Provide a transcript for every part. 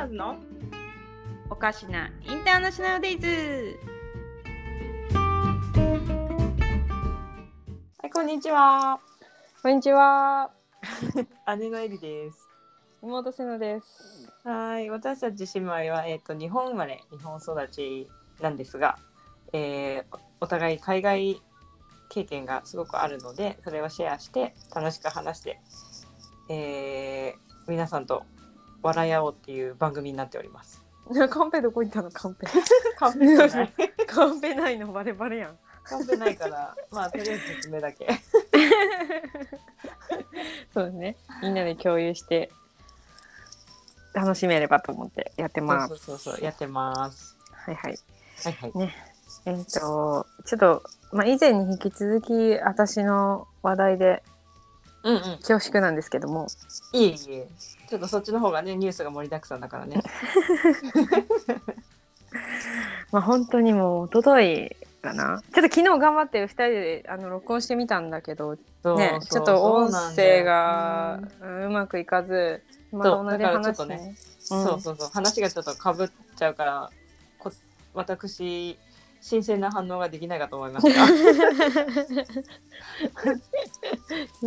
ターズのおかしなインターナショナルデイズはいこんにちはこんにちは。姉のエリです妹せのです。はい私たち姉妹は、えー、と日本生まれ日本育ちなんですが、えーおお互い海外経験がすごくあるのでそれをシェアして楽しく話して、えー皆さんと笑い合おうっていう番組になっております。カンペどこ行ったの？カンペ。カンペない カンペないのバレバレやん。カンペないからまあとりあえず説明だけ。そうですね。みんなで共有して楽しめればと思ってやってます。そうそうそうやってます。はいはい。はいはい。えっ、とちょっとまあ以前に引き続き私の話題でうんうん。恐縮なんですけども、いえいえ。ちょっとそっちの方がねニュースが盛りだくさんだからね。まあ本当にもう一昨日かな。ちょっと昨日頑張って二人であの録音してみたんだけど、ね、ちょっと音声がうんうまくいかず、また同じ話とねね。そうそうそう話がちょっとかぶっちゃうからこ私新鮮な反応ができないかと思いますが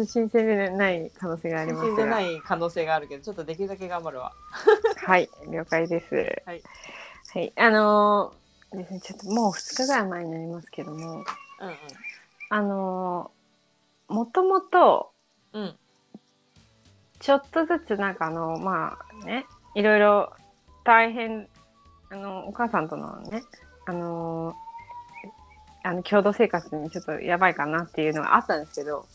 新鮮でない可能性があり新ますが。鮮でない可能性があるけどちょっとできるだけ頑張るわ。はい、了解です。はい。はい、あのーですね、ちょっともう2日ぐらい前になりますけども、うんうんあのーもともとうんちょっとずつなんかあのまあねいろいろ大変あのお母さんとのねあのーあの共同生活にちょっとやばいかなっていうのがあったんですけど、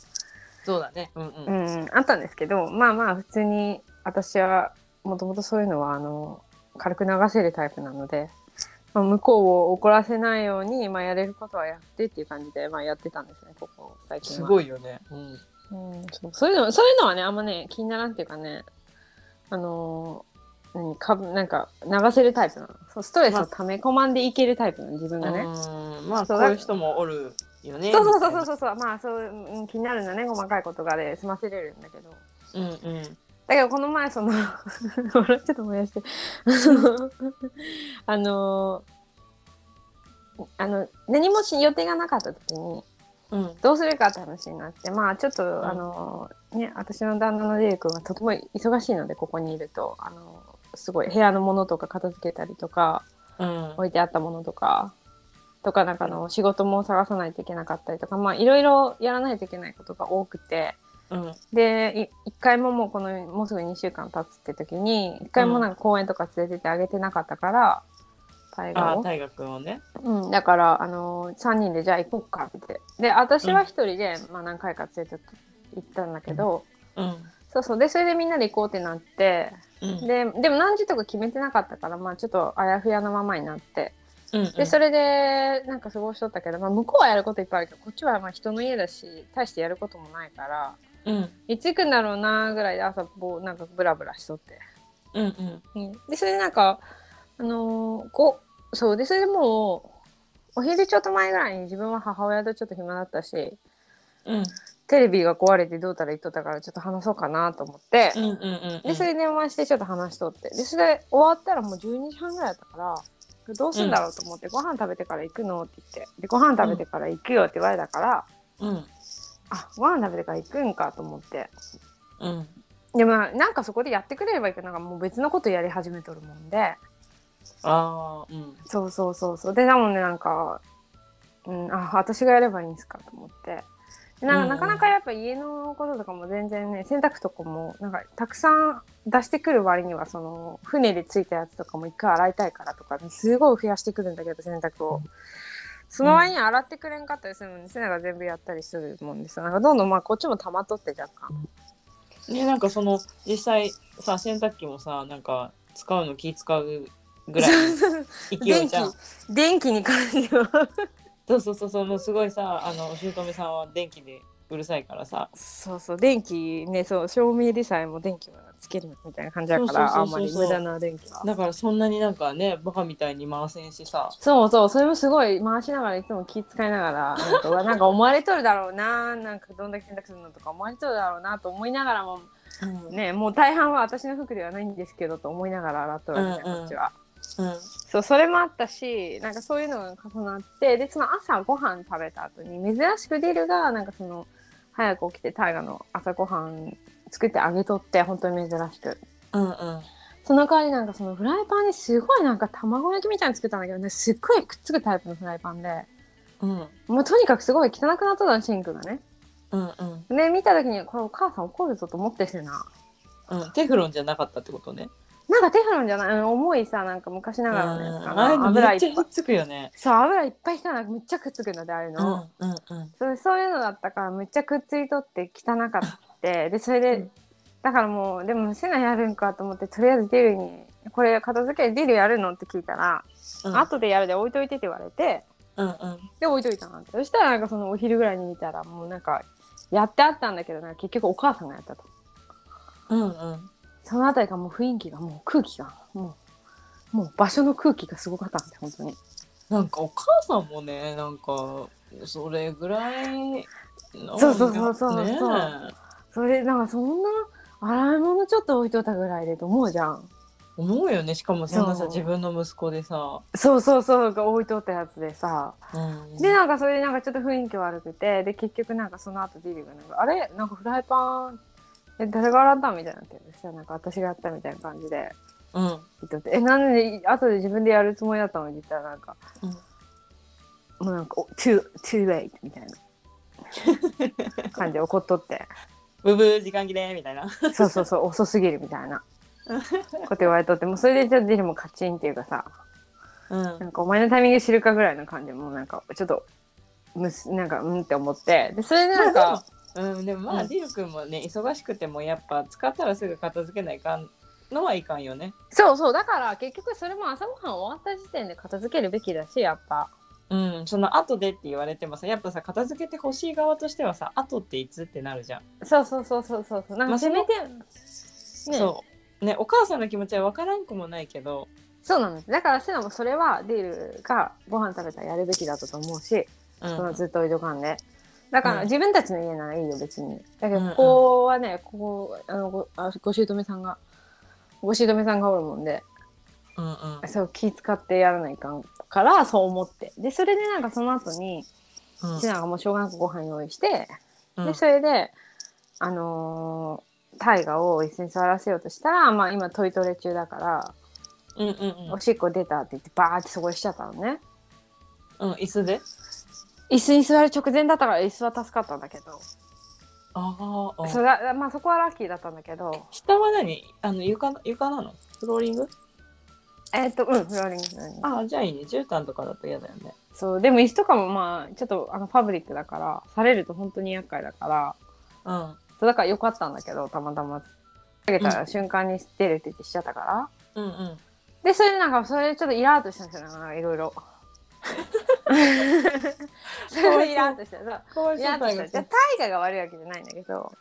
そうだね。うんう。うんん、あったんですけどまあまあ普通に私はもともとそういうのはあの軽く流せるタイプなので、まあ、向こうを怒らせないように、まあ、やれることはやってっていう感じで、まあ、やってたんですねここ最近すは。ごいよね。うん。うん、そうそういうのそういうのはねあんまね気にならんっていうかねあのー何かぶなんか流せるタイプなの。そうストレスを溜め込まんでいけるタイプなの自分がね、うんまあそういう人もおるよね。そうそうそうそうう。そうそうまあそう、うん気になるんだね細かいことがで済ませれるんだけど。うんうん。だけどこの前その 笑っちゃって燃やして。あのあの何もし予定がなかった時にうん。どうするかって話になってまあちょっと、ん。あのね私の旦那のデイ君はとても忙しいのでここにいるとあのすごい部屋のものとか片付けたりとかうん。置いてあったものとかとかなんかあの仕事も探さないといけなかったりとかまあいろいろやらないといけないことが多くてうんでい一回ももうこのもうすぐ2週間経つって時に一回もなんか公園とか連れてってあげてなかったから大河をああ大学をね。うん、だから、あのー、3人でじゃあ行こうかって。で、私は一人で、まあ何回か連れて行ったんだけど、うんそうそう。で、それでみんなで行こうってなって、うんで、でも何時とか決めてなかったから、まあちょっとあやふやなままになって。うん。で、それで、なんか過ごしとったけど、まあ向こうはやることいっぱいあるけど、こっちはまあ人の家だし、大してやることもないから、うんいつ行くんだろうなぐらいで朝、ぼうなんかブラブラしとって。うんうんうんで、それでなんか、あのーこう、そうで、それでもう、お昼ちょっと前ぐらいに自分は母親とちょっと暇だったし、うんテレビが壊れてどうたら言っとったからちょっと話そうかなと思って、うんうんうん。で、それで電話してちょっと話しとって、で、それ終わったらもう12時半ぐらいだったから、どうすんだろうと思って、ご飯食べてから行くのって言って、で、ご飯食べてから行くよって言われたから、うん。あ、ご飯食べてから行くんかと思って。うん。でもなんかそこでやってくれればいいけど、なんかもう別のことやり始めとるもんで、ああうん。そうそうそうそう。でなのでなんか、うん、あ私がやればいいんですかと思って。でなんかうんなかなかやっぱ家のこととかも全然ね洗濯とかもなんかたくさん出してくる割にはその船でついたやつとかも一回洗いたいからとか、ね、すごい増やしてくるんだけど洗濯を。その割に洗ってくれんかったりするのに、せなが全部やったりするもんですなんかどんどんまあこっちも溜まっとって若干。ねなんかその実際さ洗濯機もさなんか使うの気使うぐらいの 勢い電気じゃん。電気に関してはそうそうそうそうもうすごいさあのお姑さんは電気でうるさいからさ。そうそう電気ねそう照明でさえも電気はつけるみたいな感じだからあんまり無駄な電気は。だからそんなになんかねバカみたいに回せんしさ。そうそうそれもすごい回しながらいつも気遣いながらなんかなんか思われとるだろうななんかどんだけ洗濯するのとか思われとるだろうなと思いながらもうんねもう大半は私の服ではないんですけどと思いながら洗っとるわけね、うんうんこっちは。うんそうそれもあったしなんかそういうのが重なってでその朝ご飯食べた後に珍しくディルがなんかその早く起きて大河の朝ごはん作ってあげとって本当に珍しく。うんうん。その代わりなんかそのフライパンにすごいなんか卵焼きみたいに作ったんだけどねすっごいくっつくタイプのフライパンでうん。もうとにかくすごい汚くなったのシンクがね。うんうん。で見た時にこれお母さん怒るぞと思ってしてな。うん。テフロンじゃなかったってことねなんかテフロンじゃない？うん重いさなんか昔ながらのやつかな？油いっぱい。つくよね。そう油いっぱいしたらめっちゃくっつくのであれうの、んうんうん。そうそういうのだったからめっちゃくっついとって汚かって。でそれで、うん。だからもうでもせなやるんかと思ってとりあえずディルに「これ片付けディルやるの?」って聞いたら「うん。後でやるで置いといて」って言われてうんうん。で置いといたなんてそしたらなんかそのお昼ぐらいに見たらもうなんかやってあったんだけどなんか結局お母さんがやったと。うんうんそのあたりがもう雰囲気がもう空気がもうもう場所の空気がすごかったんで本当に。なんかお母さんもねなんかそれぐらいのそうそうそうそうねそう。それなんかそんな洗い物ちょっと置いといたぐらいでと思うじゃん。思うよね。しかもそんなさ自分の息子でさ、そうそうそうが置いとったやつでさ。うん、でなんかそれでなんかちょっと雰囲気悪くてで結局なんかその後ディリがなんか「あれ？なんかフライパンえ誰が洗った?」みたいになってなんか私がやったみたいな感じで。うん。言っとって「えなんで後で自分でやるつもりだったの?」に言ったらなんか。うん。もうなんか「too, too late」みたいな。感じで怒っとって。ブブー時間切れみたいな。そうそうそう遅すぎるみたいな。こと言われとって。もうそれでちょっとディリもカチンっていうかさ。うん。なんかお前のタイミング知るかぐらいの感じでもうなんかちょっとむすなんかうんって思って。でそれでなんか うん、でもまあ、うん。ディル君もね忙しくてもやっぱ使ったらすぐ片付けないかんのはいかんよね。そうそうだから結局それも朝ごはん終わった時点で片付けるべきだしやっぱ。うんその後でって言われてもさやっぱさ片付けてほしい側としてはさ後っていつってなるじゃん、そうそうそうそうそうそう。なんまあかせめて、ねそう。ね。お母さんの気持ちは分からんくもないけど。そうなんです。だからセナもそれはディールがご飯食べたらやるべきだったと思うし、うん。そのずっと置いとかんでだから、うん。自分たちの家ならいいよ別に。だけどうんうん。ここはねここあのごあご姑さんがご姑さんがおるもんでうんうん。そう気使ってやらないかんからそう思って。でそれでなんかその後にうん。セナがもうしょうがなくご飯用意して、うん。でそれであのー大河を椅子に座らせようとしたらまあ今トイトレ中だから、うんうんおしっこ出たって言ってバーってそこでしちゃったのね。うんうん椅子で？椅子に座る直前だったから椅子は助かったんだけど。ああそれはまあそこはラッキーだったんだけど。下は何？あの床床なの？フローリング？えーっとうんフローリングああじゃあいいね。絨毯とかだと嫌だよね。そうでも椅子とかもまあちょっとあのパブリックだからされると本当に厄介だから。うん。そうだからよかったんだけどたまたま。上げたら瞬間に出るって言ってしちゃったから、うんうん。でそれでなんかそれでちょっとイラーっとしたんですよいろいろそれでイラーっとした。そう。かわいイラーっとしたじゃあタイガが悪いわけじゃないんだけど。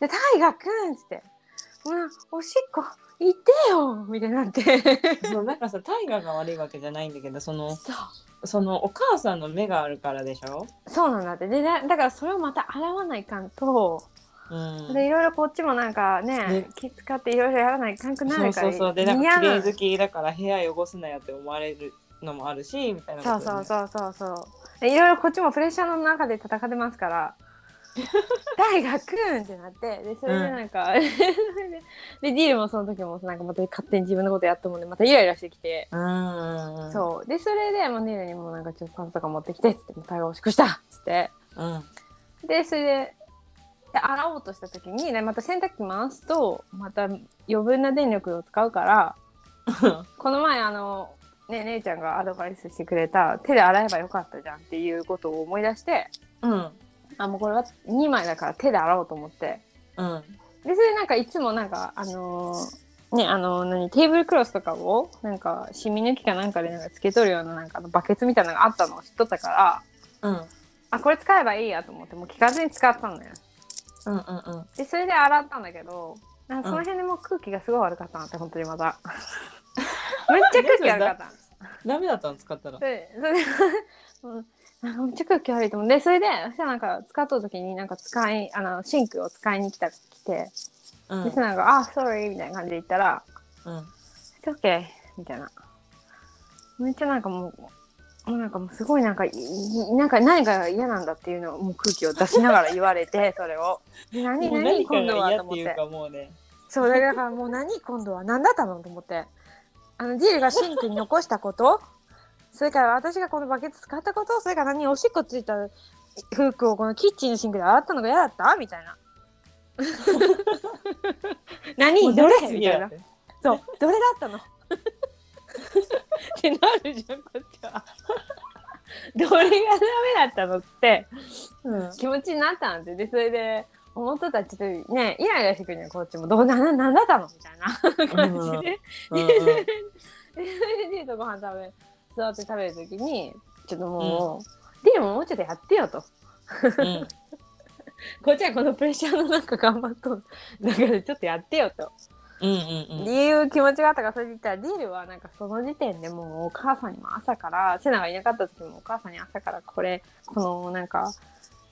でタイガくんっつって「もうおしっこ行ってよ」みたいになって。そうなんかさタイガーが悪いわけじゃないんだけどそのそう。そのお母さんの目があるからでしょ？そうなんだって。でだだからそれをまた洗わないかんと、うん。でいろいろこっちもなんかねね気使っていろいろやらないかんくなそうるからそうそうでなんか嫌綺麗好きだから部屋汚すなよって思われるのもあるしみたいなそうそうそうそうそう。でいろいろこっちもプレッシャーの中で戦ってますから。大学ってなってでそれでなんか、でディールもその時もなんかまた勝手に自分のことやったもんでまたイライラしてきて、ううん。うそう。でそれでもうディールにもなんかちょっとパンとか持ってきてっつって「大河おしっこした!」っつって。うん。でそれでで洗おうとした時に、ね、また洗濯機回すとまた余分な電力を使うから この前あのね姉ちゃんがアドバイスしてくれた手で洗えばよかったじゃんっていうことを思い出してうん。あもうこれは2枚だから手で洗おうと思って。うん。でそれでなんかいつもなんかあのーねあのー何テーブルクロスとかをなんか染み抜きかなんかでなんかつけとるようななんかあのバケツみたいなのがあったのを知っとったからうん。あこれ使えばいいやと思ってもう聞かずに使ったのようんうんうん。でそれで洗ったんだけどなんかその辺でもう空気がすごい悪かったなって本当にまた めっちゃ空気悪かったダメだったの使ったら。でそれでうんなんかめっちゃ空気悪いと思う。でそれでそしたらなんか使っとる時になんか使いあのシンクを使いに来た来て。うん。でセナが「あ sorry」みたいな感じで言ったらうん「It's okay」みたいな。めっちゃなんかもうもうなんかもうすごいなんかいいなんか何か嫌なんだっていうのをもう空気を出しながら言われて それを。で何もう何何か今度がはと思って。嫌っていうかもうね。そうだからもう何今度は何だったのと思ってあのディールがシンクに残したこと？それから私がこのバケツ使ったこと？それから何おしっこついた服をこのキッチンのシンクで洗ったのが嫌だった？みたいな。何？どれ？何みたいな。そう。どれだったの？ってなるじゃんこっちは。どれがダメだったのってうん。気持ちになったんですよ。でそれで妹たちとねイライラしてくるのよこっちもどうなななんだったのみたいな感じで、うん。うん。でそれでディーとご飯食べ座って食べる時にちょっともう、ディーももうちょっとやってよとうんこっちはこのプレッシャーの中頑張っとんだからちょっとやってよと、うんうん理由気持ちがあったからそれで言ったらディールはなんかその時点でもうお母さんにも朝からセナがいなかった時もお母さんに朝からこれこのなんか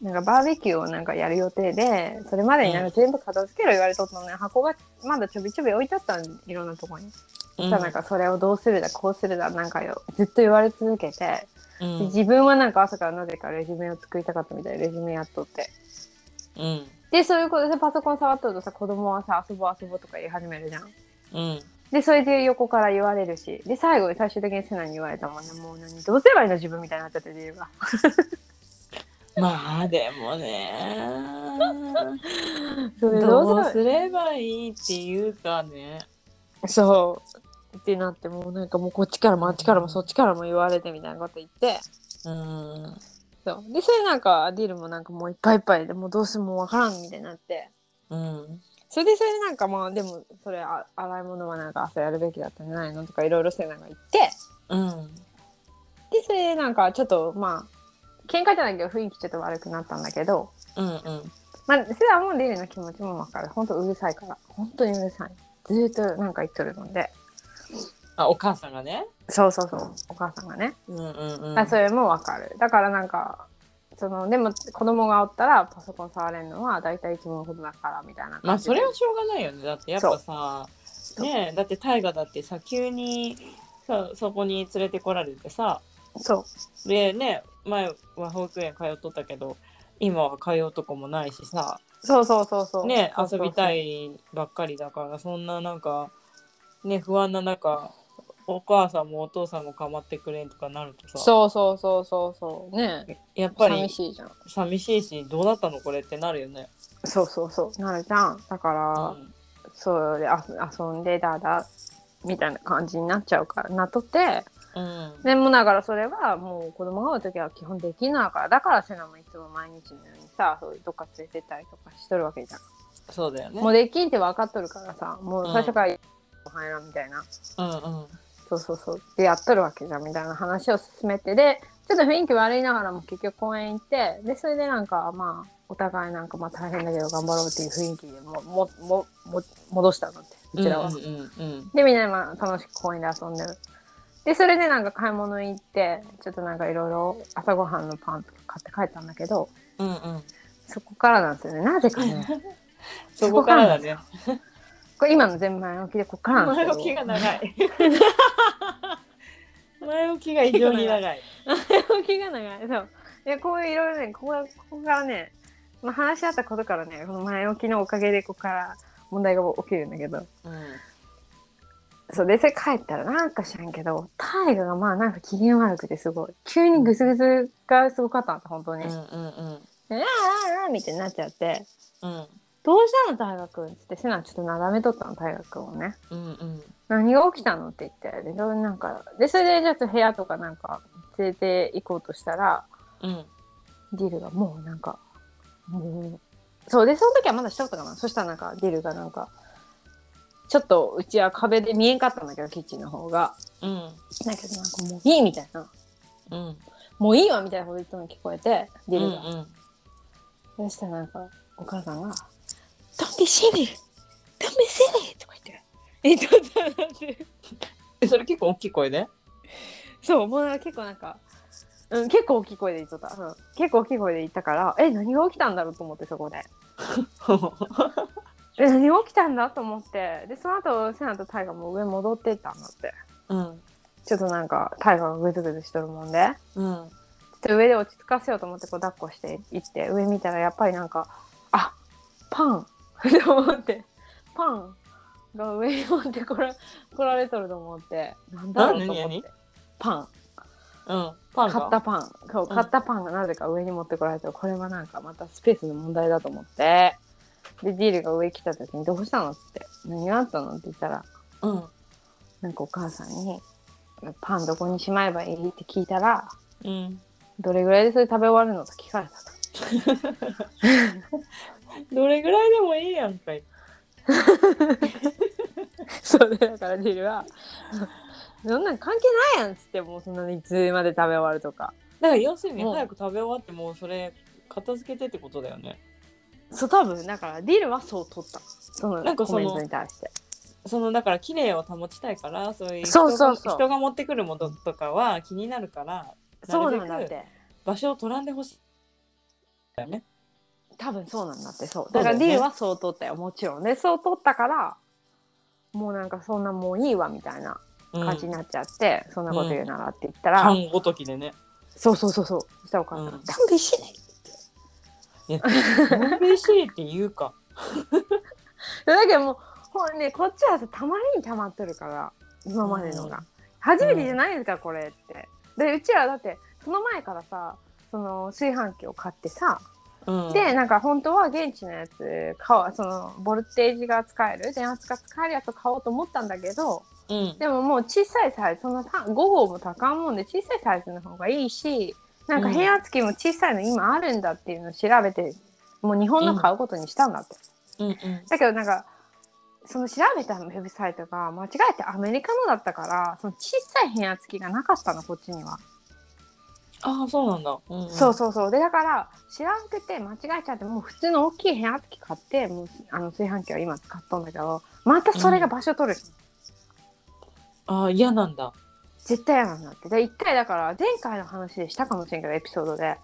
なんかバーベキューをなんかやる予定でそれまでになんか全部片付けろ言われとったのね、箱がまだちょびちょび置いてあったんいろんなとこに。そしたらなんかそれをどうするだこうするだなんかよずっと言われ続けて、うん。で自分はなんか朝からなぜかレジュメを作りたかったみたいでレジュメやっとって。うん。でそういうことでパソコン触っとるとさ子供はさ遊ぼう遊ぼうとか言い始めるじゃん。うん。でそれで横から言われるし。で最後に最終的にセナに言われたもんね。もう何どうすればいいの自分みたいになっちゃって理由が まあでもね。それどうすすればいいっていうかね。れそう。ってなってもうなんかもうこっちからもあっちからもそっちからも言われてみたいなこと言って。うん。そう。でそれなんかディルもなんかもういっぱいいっぱいでもうどうするもわからんみたいになって。うん。それでそれでなんかまあでもそれあ洗い物はなんか朝やるべきだったんじゃないのとかいろいろセナが言って。うん。でそれでなんかちょっとまあ喧嘩じゃないけど雰囲気ちょっと悪くなったんだけどうんうん。まあセナもディルの気持ちも分かる。本当うるさいから。本当にうるさい。ずーっとなんか言っとるので。あお母さんがね？そうそうそう。お母さんがね、うんうんうん。あそれも分かる。だからなんかそのでも子供がおったらパソコン触れるのは大体いつものことだからみたいな。まあそれはしょうがないよね。だってやっぱさねえだって大河だってさ急にさそこに連れてこられてさそう。でね前は保育園通っとったけど今は通うとこもないしさ。そうそうそうそう。ね遊びたいばっかりだからそんななんかね不安な中お母さんもお父さんも構ってくれんとかなるとさ。そうそうそうそうそう。ね。やっぱり寂しいじゃん。寂しいしどうだったのこれってなるよね。そうそうそう。なるじゃん。だから、うん。そうであ遊んでだだみたいな感じになっちゃうからなっとってうんでもだからそれはもう子供がおる時は基本できないからだからセナもいつも毎日のようにさそういうどっか連れてったりとかしとるわけじゃん、そうだよね。もうできんって分かっとるからさもう最初から入らんみたいな、うんうんそうそうそうでやっとるわけじゃんみたいな話を進めてでちょっと雰囲気悪いながらも結局公園行ってでそれでなんかまあお互いなんかまあ大変だけど頑張ろうっていう雰囲気でもももも戻したのってうちらは。うんうんうんでみんなでまあ楽しく公園で遊んでる。でそれでなんか買い物行ってちょっとなんかいろいろ朝ごはんのパンとか買って帰ったんだけどうんうん。そこからなんですよね。なぜかね。そこからだね。これ今の全部前置きでここからなんですけど前置きが長い。前置きが異常に長い。前置きが長い。そう。でこういういろいろねここここからね、まあ、話し合ったことからねこの前置きのおかげでここから問題が起きるんだけど。うんそうでそれ帰ったらなんか知らんけど大河がまあなんか機嫌悪くてすごい。急にグスグスがすごかったんだ本当に。うんうんであーあーあーみたいになっちゃって。うん「どうしたの大河君」っつってセナちょっとなだめとったの大河君をね。うんうん「何が起きたの?」って言って。でなんかでそれでちょっと部屋とかなんか連れて行こうとしたらうん。ディルがもうなんかもうそうでその時はまだしとったかなそしたらなんかディルがなんかちょっとうちは壁で見えんかったんだけどキッチンの方が。うん。だけどなんかもういいみたいな。うん。もういいわみたいなこと言ったの聞こえてデうんィルが、そしたらなんかお母さんが「Don't be silly! Don't be silly!」とか言って。えっとって。えそれ結構大きい声でそうもうなんか結構なんか、うん、結構大きい声で言っとった、うん、結構大きい声で言ったからえ何が起きたんだろうと思ってそこで え何が起きたんだと思って。でその後セナとタイガも上戻ってったんだって。うん。ちょっとなんかタイガがグズグズしとるもんで。うん。で上で落ち着かせようと思ってこう抱っこして行って上見たらやっぱりなんかあパン。って思って。パンが上に持ってこら来られとると思って。なんだろうと思って。パン。うん。パン買っかたパン。そううん。買ったパンがなぜか上に持ってこられてるこれはなんかまたスペースの問題だと思ってでディールが上来た時に「どうしたの?」って「何があったの?」って言ったらうんなんかお母さんに「パンどこにしまえばいい?」って聞いたらうん「どれぐらいでそれ食べ終わるの?」と聞かれたと。どれぐらいでもいいやんかいそうでだからディルは「そんなん関係ないやん」っつってもうそんなにいつまで食べ終わるとかだから要するに早く食べ終わってもうそれ片付けてってことだよねそう多分だからディルはそう取った。そのなんかそのコメントに対して。そのだから綺麗を保ちたいからそういう人そうそうそう。が人が持ってくるものとかは気になるからそうなんだって。場所を取らんでほしいだよね。多分そうなんだってそう。そうだよね。だからディルはそう取ったよもちろんでそう取ったからもうなんかそんなもういいわみたいなうん。感じになっちゃって、そんなこと言うならって言ったら、缶ごときでね。そうそうそうそう。そしたらお母さんがうん「ダンビしない!」いやのんびりしいって言うか。だけどもうほんねこっちはさたまりにたまっとるから今までのが、うん。初めてじゃないですか、これって。でうちらだってその前からさその炊飯器を買ってさ、うん。でなんか本当は現地のやつ買そのボルテージが使える電圧が使えるやつを買おうと思ったんだけどうん。でももう小さいサイズそのた5号も高いもんで小さいサイズの方がいいしなんか変圧器も小さいの今あるんだっていうのを調べてもう日本の買うことにしたんだって。うんうん。だけどなんかその調べたウェブサイトが間違えてアメリカのだったからその小さい変圧器がなかったのこっちには、ああそうなんだ、うんうん。そうそうそう。でだから知らんくて間違えちゃってもう普通の大きい変圧器買ってもうあの炊飯器は今使っとんだけどまたそれが場所取る、ああ嫌なんだ絶対嫌なんだって。で一回だから前回の話でしたかもしれんけどエピソードで、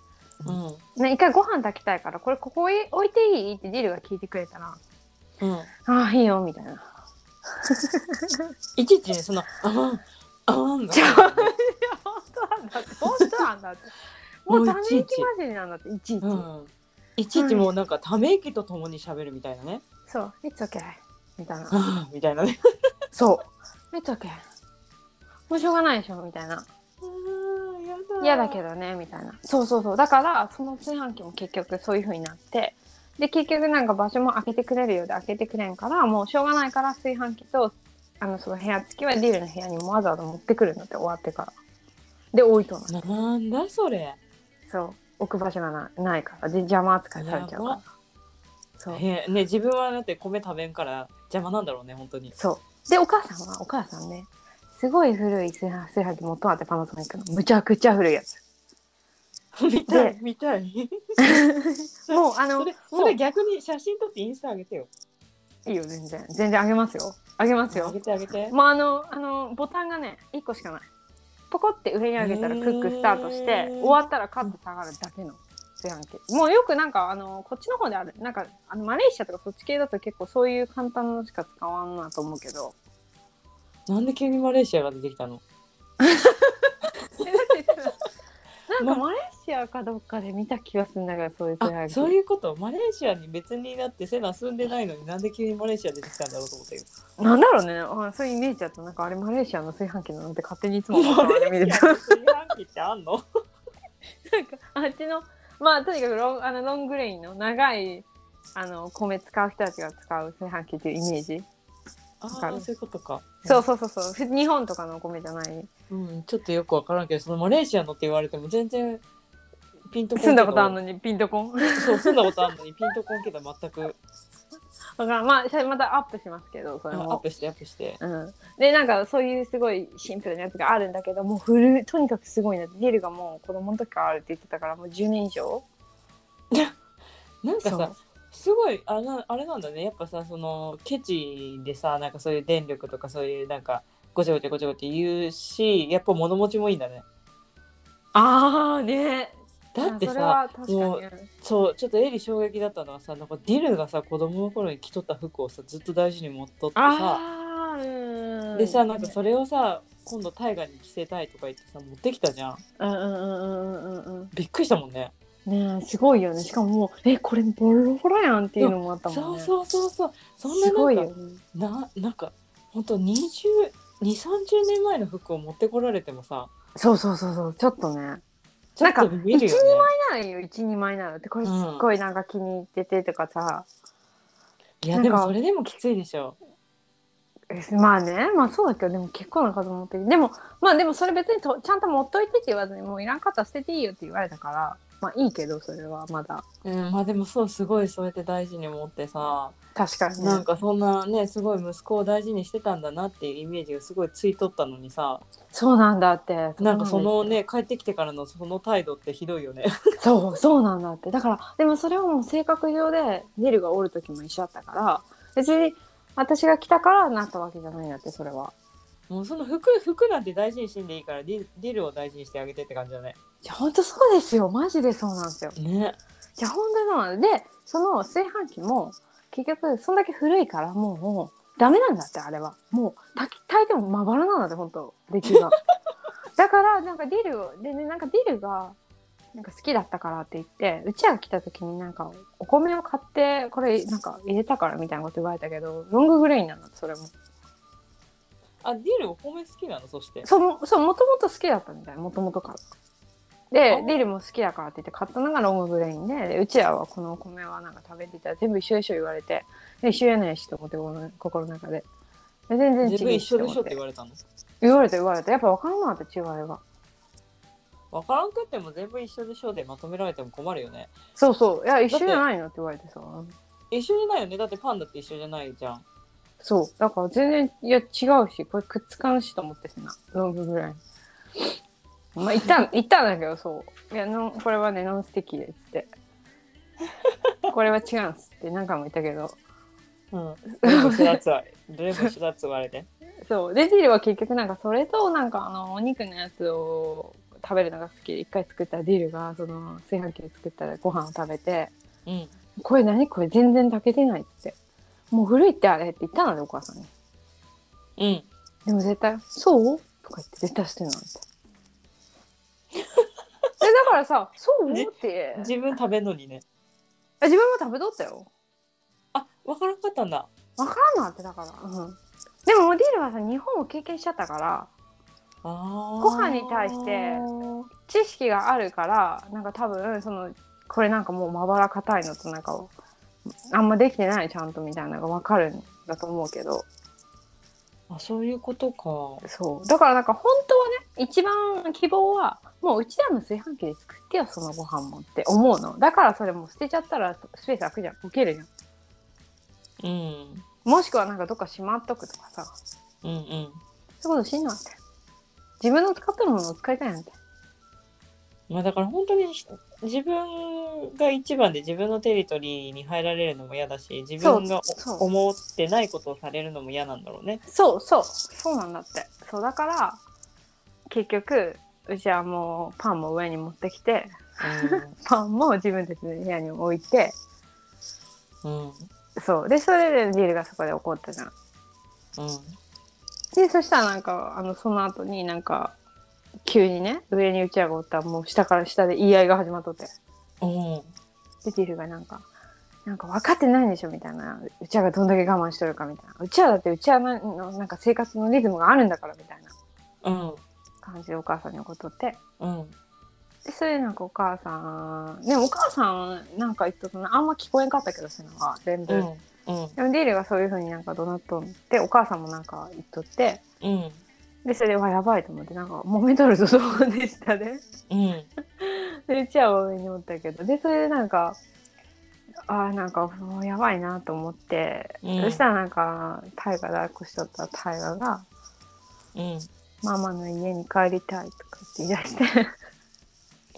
うん。ね、一回ご飯炊きたいからこれここに置いていいってディルが聞いてくれたらうん。ああいいよみたいな。いちいちねそのあんあんが本当なんだって本当なんだって。もうため息混じりなんだっていちいち、うん。いちいちもうなんかため息とともに喋るみたいなね。そう「It's okay」みたいな。あ あみたいなね。そう「It's okay」もうしょうがないでしょみたいな。嫌だけどねみたいな。そうそうそう。だからその炊飯器も結局そういう風になって。で結局なんか場所も開けてくれるようで開けてくれんからもうしょうがないから炊飯器とあのその部屋付きはディルの部屋にもわざわざ持ってくるんだって終わってから。で置いとんのなんだそれ。そう。置く場所がなないから。で邪魔扱いされちゃうから。そう。ね自分はだって米食べんから邪魔なんだろうね本当に。そう。でお母さんはお母さんねすごい古い炊飯器持っとんあってパナソニックの。むちゃくちゃ古いやつ。見たいで見たい。もうあのそれもそうれ逆に写真撮ってインスタ上げてよ。いいよ全然。全然あげますよ。あげますよ。上げてあげて。もうあのあのボタンがね1個しかない。ポコって上に上げたらクックスタートして、終わったらカッと下がるだけの炊飯器。もうよくなんかあのこっちの方である。なんかあのマレーシアとかそっち系だと結構そういう簡単なのしか使わんなと思うけどなんで急にマレーシアが出てきたの？なんかマレーシアかどっかで見た気がするんだけどそういう炊あそういうこと？マレーシアに別になってセナ住んでないのになんで急にマレーシア出てきたんだろうと思って。なんだろうね。あそういうイメージだとなんかあれマレーシアの炊飯器なのって勝手にいつも思ってた見る炊飯器ってあんの？あっちのまあとにかくロンあのロングレインの長いあの米使う人たちが使う炊飯器っていうイメージ、そういうことか。そうそうそうそう。ふ日本とかのお米じゃない？うん、ちょっとよくわからんけどそのマレーシアのって言われても全然ピンとこん住んだことあるのに？ピンとこん？そう住んだことあるのにピンとこんけど全く。わからん。まあまたアップしますけどそれも。あアップしてアップして。うん、でなんかそういうすごいシンプルなやつがあるんだけどもう古いとにかくすごいな。ディルがもう子供の時からあるって言ってたからもう10年以上？なんかさすごいあなあれなんだね。やっぱさそのケチでさなんかそういう電力とかそういうなんかごちゃごちゃごちゃごちゃ言うしやっぱ物持ちもいいんだね。ああね。だってさもうに。そうちょっとエリ衝撃だったのはさなんかディルがさ子供の頃に着とった服をさずっと大事に持っとってさでさなんかそれをさ今度大河に着せたいとか言ってさ持ってきたじゃん。うんうんうんうんうんうん。びっくりしたもんねねえすごいよね。しかももうえこれボロボロやんっていうのもあったもんね。そうそうそうそう。そんなすごいねななんかほんと20 2 3 0年前の服を持ってこられてもさ。そうそうそうそう。ちょっとね。ちょっと見るよね。ならいいよ。12枚ならってこれすっごいなんか気に入っててとかさ、いやなんかでもそれでもきついでしょ。えまあね。まあそうだけどでも結構な数持ってる。でもまあでもそれ別にとちゃんと持っといてって言わずにもういらんかったら捨てていいよって言われたからまあいいけどそれはまだ。うん。まあでもそうすごいそうやって大事に持ってさ。確かにね。なんかそんなねすごい息子を大事にしてたんだなっていうイメージがすごいついとったのにさ。そうなんだって。なんかそのうね帰ってきてからのその態度ってひどいよね。そうそうなんだって。だからでもそれはもう性格上でネルがおる時も一緒だったから別に私が来たからなったわけじゃないんだってそれはもうその服服なんて大事にしんでいいからディディルを大事にしてあげてって感じだね。いや本当そうですよ。マジでそうなんですよ。ね。いや本当なんだでその炊飯器も結局そんだけ古いからもうもうダメなんだってあれは。もう炊き炊いてもまばらなんだって本当出来がだからなんかディルをでねなんかディルがなんか好きだったからって言ってうちらが来た時になんかお米を買ってこれなんか入れたからみたいなこと言われたけどロンググレインなんだってそれもあディルお米好きなの？そして。そうそうもともと好きだったみたい。もともとからであディルも好きだからって言って買ったのがロンググレインで。でうちらはこのお米はなんか食べてた。ら全部一緒一緒言われて。で一緒やないしと思って心の中で。で全然違う自分一緒でしょってて言われたの？言われた言われた。やっぱ分からんなって違いがわからんくっても全部一緒でしょでまとめられても困るよね。そうそう。いや一緒じゃないの？って言われてさ。一緒じゃないよね？だってパンダって一緒じゃないじゃん。そう。だから全然いや違うしこれくっつかんしと思ってさなロンググレインまあ言ったん言ったんだけどそう。いやノンこれはねノンステキでっつって。これは違うんすって何回も言ったけど。うん。どれて。そう。でディルは結局なんかそれとなんかあのお肉のやつを食べるのが好き。で一回作ったらディルがその炊飯器で作ったらご飯を食べて。うん。「これ何？これ全然炊けてない」って「もう古いってあれ」って言ったのでお母さんにうん。でも絶対「そう?」とか言って絶対捨てるなんて えだからさ「そう?」じって自分食べんのにね。え自分も食べとったよあわからんかったんだ。わからんなってだからうんでももうディルはさ日本を経験しちゃったからあご飯に対して知識があるからなんか多分そのこれなんかもうまばら硬いのとなんかあんまできてないちゃんとみたいなのが分かるんだと思うけど。あそういうことか。そう。だからなんか本当はね一番希望はもううちらの炊飯器で作ってよそのご飯もって思うの。だからそれもう捨てちゃったらスペース空くじゃん。受けるじゃん。うん。もしくはなんかどっかしまっとくとかさ。うんうん。そういうことしんのって。自分の使ってるものを使いたいなんてまあだから本当にひ自分が一番で自分のテリトリーに入られるのも嫌だし自分が思ってないことをされるのも嫌なんだろうね。そうそうそうなんだってそうだから結局うちはもうパンも上に持ってきて パンも自分たちの部屋に置いてうん。うん。そうでそれでディルがそこで怒ったじゃんうん。でそしたらなんかあのその後になんか急にね上にうちらがおったらもう下から下で言い合いが始まっとってうん。でディルがなんかなんか分かってないんでしょみたいなうちらがどんだけ我慢しとるかみたいなうちらだってうちらのなんか生活のリズムがあるんだからみたいなうん。感じでお母さんに怒っとってうん。でそれでなんかお母さんでもお母さんなんか言っとったなあんま聞こえんかったけどそういうのが全部、うん。うん。でもディールがそういうふうになんか怒鳴っとってお母さんもなんか言っとってうん。でそれでわやばいと思ってなんか揉めとるぞそうでしたねうん。でうちは上におったけどでそれでなんかあーなんかもうやばいなと思って、うんそしたらなんかタイガ抱っこしとったタイガがうん。「ママの家に帰りたい」とか言い出して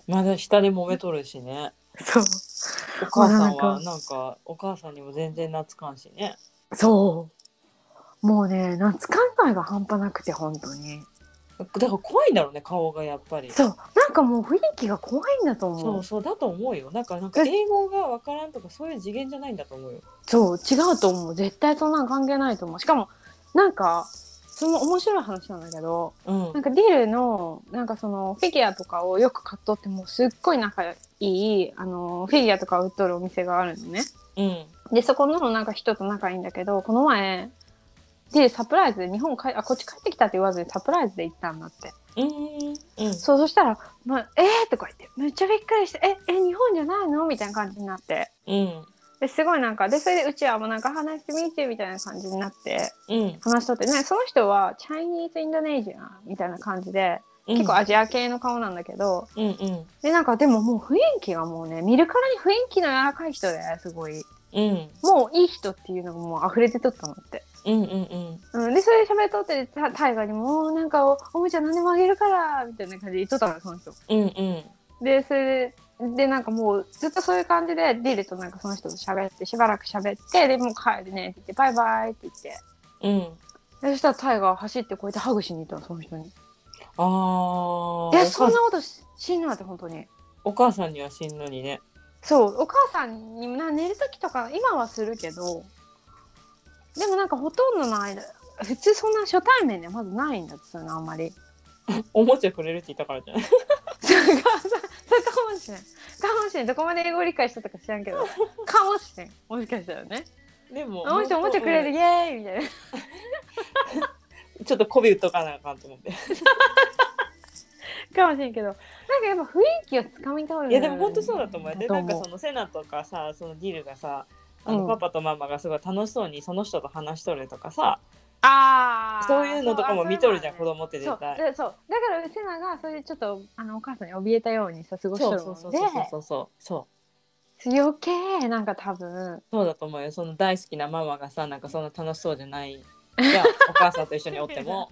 まだ下で揉めとるしね。そうお母さんなんはなんかお母さんにも全然懐かんしね。そうもうね懐かん感が半端なくて本当に。だから怖いんだろうね顔がやっぱり。そう。なんかもう雰囲気が怖いんだと思う。そうそうだと思うよ。なんかなんか英語がわからんとかそういう次元じゃないんだと思うよ。そう違うと思う。絶対そんなん関係ないと思う。しかもなんかその面白い話なんだけどうん。なんかディルのなんかそのフィギュアとかをよく買っとってもうすっごい仲いいあのフィギュアとかを売っとるお店があるのね。うん。でそこのなんか人と仲いいんだけどこの前ディルサプライズで日本帰あこっち帰ってきたって言わずにサプライズで行ったんだって。うんうん。そうそしたら「まあ、えー!」とか言ってめっちゃびっくりして「ええ日本じゃないの?」みたいな感じになって。うん。ですごいなんかでそれでうちはもうなんか話してみてみたいな感じになってうん。話しとって。ねその人はチャイニーズ・インドネシアンみたいな感じで結構アジア系の顔なんだけど、うんうん。でなんかでももう雰囲気がもうね見るからに雰囲気の柔らかい人ですごい。うん。もういい人っていうのがもう溢れてとったのって。うんうんうん、でそれで喋っとってタタイガーにも「なんかおおもちゃ何でもあげるから」みたいな感じで言っとったのよその人。うんうん。でそれででなんかもうずっとそういう感じでディルとなんかその人と喋ってしばらく喋ってでもう帰るねって言ってバイバイって言って。うん。でそしたらタイガー走ってこうやってハグしに行ったのその人に。ああいやそんなことししんのって本当に。お母さんにはしんのにね。そうお母さんにな寝る時とか今はするけどでもなんかほとんどの間普通そんな初対面でまずないんだってそういうのあんまり。おもちゃくれるって言ったからじゃないそうかかもしれん。かもしれん。どこまで英語理解したか知らんけど。かもしれん。もしかしたらね。でもおもちゃおもちゃくれる。イエーイみたいな。ちょっと媚び打っとかなあかんと思って。かもしれんけど。なんかやっぱ雰囲気をつかみ取るいやでも本当そうだと思う。よでなんかそのセナとかさそのディルがさあの、うん。パパとママがすごい楽しそうにその人と話しとるとかさあー。そういうのとかも見とるじゃん子そう供ってそう絶対。でそう。だからセナがそれでちょっとあのお母さんに怯えたようにさ過ごしとそうるもんでそうそうそうそうそうそう余計なんか多分。そうだと思うよ。その大好きなママがさなんかそんな楽しそうじゃない。じゃんお母さんと一緒におっても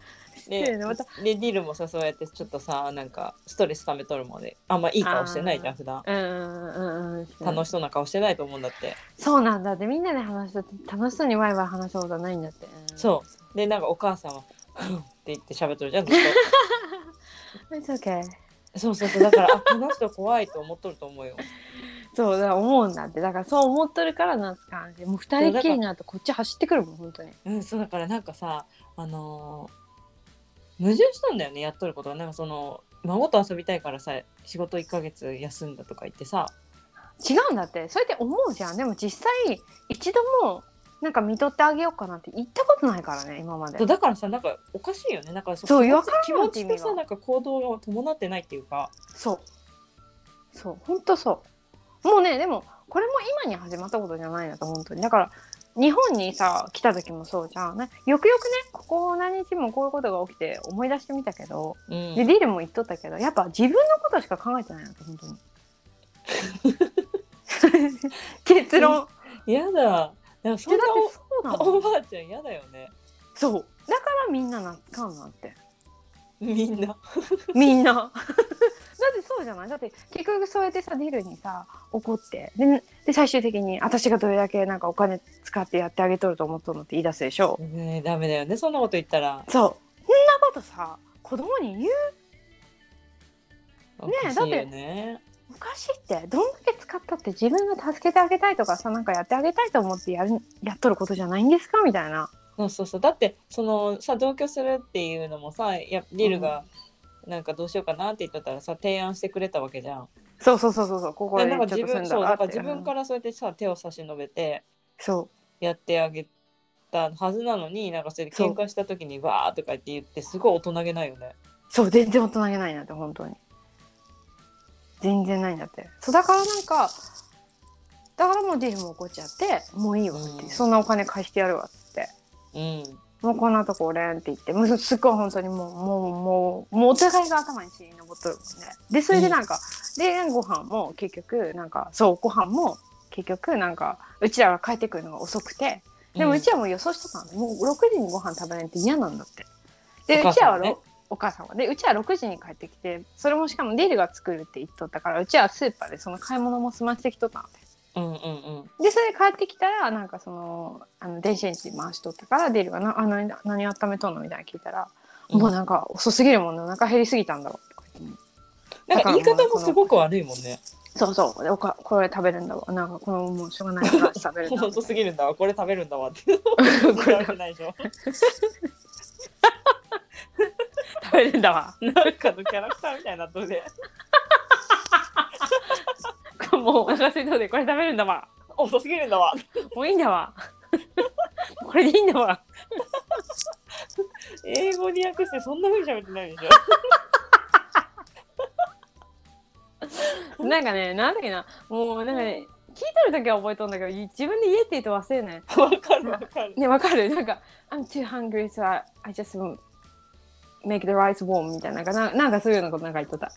でねまた。でディルもさそうやってちょっとさなんかストレス溜めとるもんであんまいい顔してないじゃん普段。うんうん楽しそうな顔してないと思うんだって、そうなんだってみんなで話したって楽しそうにワイワイ話したことはないんだって。そう。でなんかお母さんは「ふん」って言って喋っとるじゃんずっう It's okay. とそうそうそうだからあこの人怖いと思っとると思うよ。そうだ思うんだって。だからそう思っとるからなんすかもう二人っきりになるとこっち走ってくるもん本当に。うんそうだからなんかさあのー矛盾したんだよねやっとることがなんかその孫と遊びたいからさ仕事1ヶ月休んだとか言ってさ。違うんだって。そうやって思うじゃん。でも実際一度もなんか見とってあげようかなって言ったことないからね今まで。だからさなんかおかしいよね。なんかそう気持ちわか気持ちとさなんか行動が伴ってないっていうか。そう。そう本当そう。もうねでもこれも今に始まったことじゃないなと本当に。だから日本にさ来た時もそうじゃん。ねよくよくねここ何日もこういうことが起きて思い出してみたけど、うん。でディルも言っとったけどやっぱ自分のことしか考えてないなって本当に。結論。やだ。でもそんなおおばあちゃんやだよね。そう。だからみんななかんなって。みんな。みんな。だってそうじゃない？だって結局そうやってさディルにさ怒って。でで最終的に私がどれだけなんかお金使ってやってあげとると思っとるのって言い出すでしょ？ねえダメだよね。そんなこと言ったら。そう。そんなことさ子供に言う？おかしいよね。おかしいって。どんだけ使ったって自分が助けてあげたいとかさなんかやってあげたいと思ってやるやっとることじゃないんですか？みたいな。そうそうそう。だってそのさ同居するっていうのもさやリルがなんかどうしようかなって言ったらさ提案してくれたわけじゃん。そうそうそうそうそうここでちょっと住んだ自分そうだから自分からそうやってさ手を差し伸べてそやってあげたはずなのになんかそれで喧嘩した時にわーとか言って言ってすごい大人げないよね。うそう全然大人げないなって本当に。全然ないんだって。そうだからなんかだからもうディルも怒っちゃってもういいわって、うん。そんなお金返してやるわっつって。うんもうこんなとこおれんって言ってもうすっごい本当にもうもうもうもうお互いが頭に血に上っとるもんね。でそれでなんか、でご飯も結局なんかそうご飯も結局なんかうちらが帰ってくるのが遅くてでもうちらも予想しとったんで、もう6時にご飯食べないって嫌なんだって。でお母うちらはお母さんはでうちは6時に帰ってきてそれもしかもディルが作るって言っとったからうちはスーパーでその買い物も済ませてきとったのでうんうんうん。でそれで帰ってきたらなんかそのあの電子レンジ回しとったからディルがな。あ何何温めとんのみたいな聞いたら「もうなんか遅すぎるもんね。お腹減りすぎたんだわとか言ってなんか言い方もすごく悪いもんね。そうそう。でおかこれ食べるんだわ。なんかこのもうしょうがないから食べるんだわ遅すぎるんだわ、これ食べるんだわって。これわけないでしょ。食べるんだわ。なんかのキャラクターみたいになっとるで。もうお腹空いたのでこれ食べるんだわ。遅すぎるんだわ。もういいんだわ。これでいいんだわ。英語に訳してそんな風に喋ってないでし なんかねなんだっけな。もうなんかね聞いてる時は覚えとんだけど自分で言えって言うと忘れないょ。わかるわかる。ねわかる。なんか I'm too hungry so I, I just make the rice warm みたいななんかな。なんかそういうようなことなんか言っとった、うん、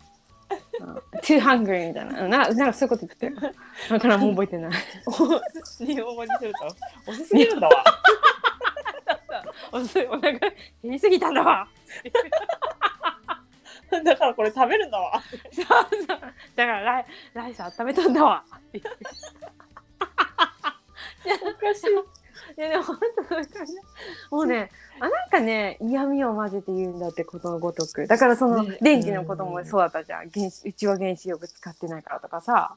too hungry みたいな。うん。ななんかそういうこと言ってたよだからもう覚えてない。日本語にすると？遅すぎるんだわ。おすお腹減りすぎたんだわ。だからこれ食べるんだわ。そうそう。だからライライス温めたんだわ。おかしい。いやでも本当そういう感じもうねあなんかね嫌味を混ぜて言うんだってことのごとく。だからそのね。電気のこともそうだったじゃん。原子うちは原子力使ってないからとかさ、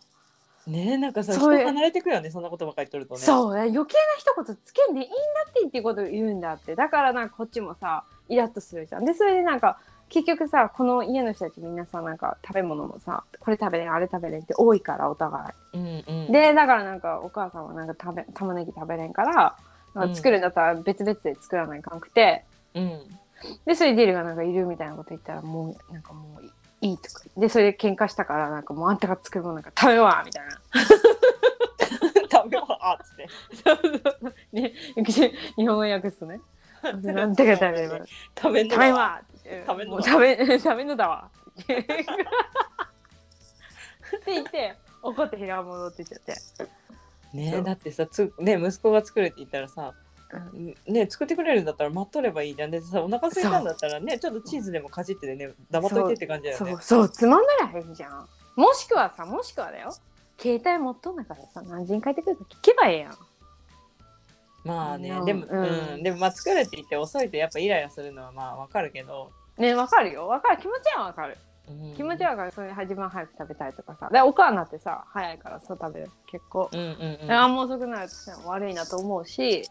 ねえなんかさそういう人離れてくよねそんなことばっかり言っとるとね。そうね。余計な一言つけんでいいんだってっていうことを言うんだって。だからなんかこっちもさイラッとするじゃん。でそれでなんか結局さこの家の人たちみんなさなんか食べ物もさこれ食べれんあれ食べれんって多いからお互うんうん。いでだからなんかお母さんはなんか食べ玉ねぎ食べれんからなん。か作るんだったら別々で作らないかんくて、うん。でそれでディルがなんかいるみたいなこと言ったらもうなんかもういいとか。でそれで喧嘩したからなんかもうあんたが作るものなんか食べるわみたいな。食べようあっつって。ね 日本語訳すとね。なんてか食べれば食べわ。わって食べんのだ。食べ 食べんのだわ。って言って怒って部屋戻ってっちゃって、ねえだってさつね息子が作るって言ったらさうん。ね作ってくれるんだったら待っとればいいじゃん。でさお腹空いたんだったらねちょっとチーズでもかじってでね黙っといてって感じだよね。そう。つまんだらへんじゃん。もしくはさもしくはだよ。携帯持っとんだからさ何時に帰ってくるか聞けばええやん。まあねうん。でも、ううんん、でもまあ作るって言って遅いとやっぱイライラするのはまあわかるけど、ねわかるよ。わかる。気持ちはわかる。うん。気持ちはわかる。それ自分は早く食べたいとかさ。でお母なってさ早いからさ食べる。結構、うんうんうん。あんま遅くなると悪いなと思うし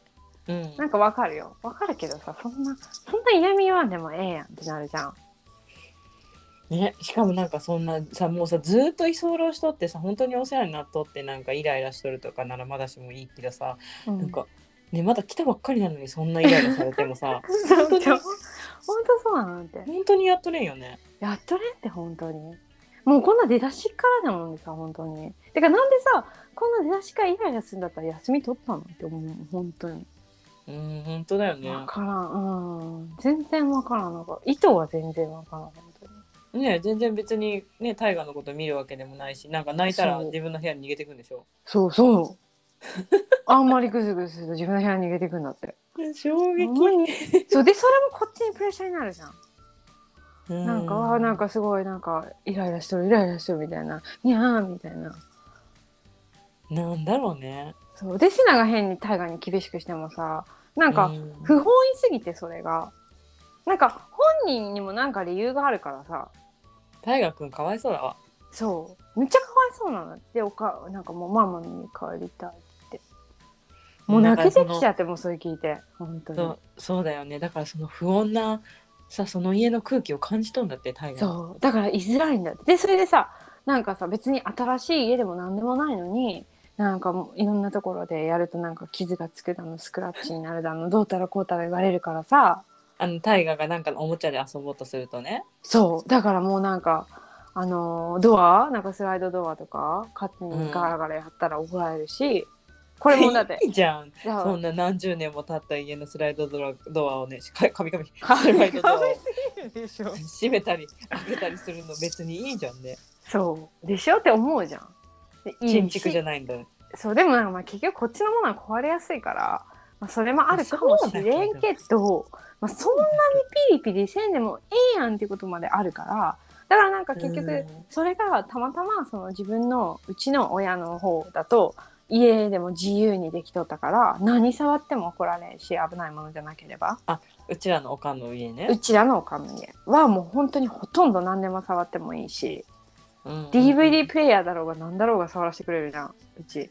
うん。なんかわかるよ。わかるけどさそんなそんな嫌味言わんでもええやんってなるじゃん。ね、しかもなんかそんなさもうさずーっと居候しとってさ本当にお世話になっとってなんかイライラしとるとかならまだしもいいけどさ、うん。なんかねまだ来たばっかりなのにそんなイライラされてもさ 本当に本当そうなんて。本当にやっとれんよね。やっとれんって本当に。もうこんな出だしからだもんねさ本当に。てかなんでさこんな出だしからイライラするんだったら休み取ったのって思う本当に。うん本当だよね。分からん。うん。全然分からん。なんか意図は全然分からん本当に。ね全然別にね大河のこと見るわけでもないしなんか泣いたら自分の部屋に逃げてくんでしょ。そうそう。あんまりグズグズすると自分の部屋に逃げてくんだって衝撃。そうでそれもこっちにプレッシャーになるじゃん。うなんか、わあなんかすごいなんかイライラしてるイライラしてるみたいな。にゃーみたいな。なんだろうね。そう。でシナが変に大河に厳しくしてもさなんかうん。不本意すぎてそれが。なんか本人にもなんか理由があるからさ。大河君かわいそうだわ。そう。めっちゃかわいそうなの。でおかなんかもうママに帰りたい。ってもう泣けてきちゃってもうそれ聞いて。本当に。そうそうだよね。だからその不穏なさその家の空気を感じとんだって大河そう。だから居づらいんだって。でそれでさなんかさ別に新しい家でも何でもないのになんかもういろんなところでやるとなんか傷がつくだのスクラッチになるだのどうたらこうたら言われるからさ。あの大河がなんかおもちゃで遊ぼうとするとね。そう。だからもうなんかあのードア？なんかスライドドアとか？勝手にガラガラやったら怒られるし、これもだって。いいじゃん。そんな何十年も経った家のスライドドアドアをねかかみかみかスライドドアをでしょ。閉めたり開けたりするの別にいいじゃんね。そう。でしょ？って思うじゃん。でいいし建築じゃないんだよ。そう。でもなんかまあ結局こっちのものは壊れやすいから、まあ、それもあるかもしれんけどまあ、そんなにピリピリせんでもええやんっていうことまであるから。だからなんか結局うん。それがたまたまその自分のうちの親の方だと家でも自由にできとったから何触っても怒られんし危ないものじゃなければ。うちらのおかんの家ね。うちらのおかんの家。はもう本当にほとんど何でも触ってもいいし、うん DVD プレイヤーだろうが何だろうが触らせてくれるじゃん。うち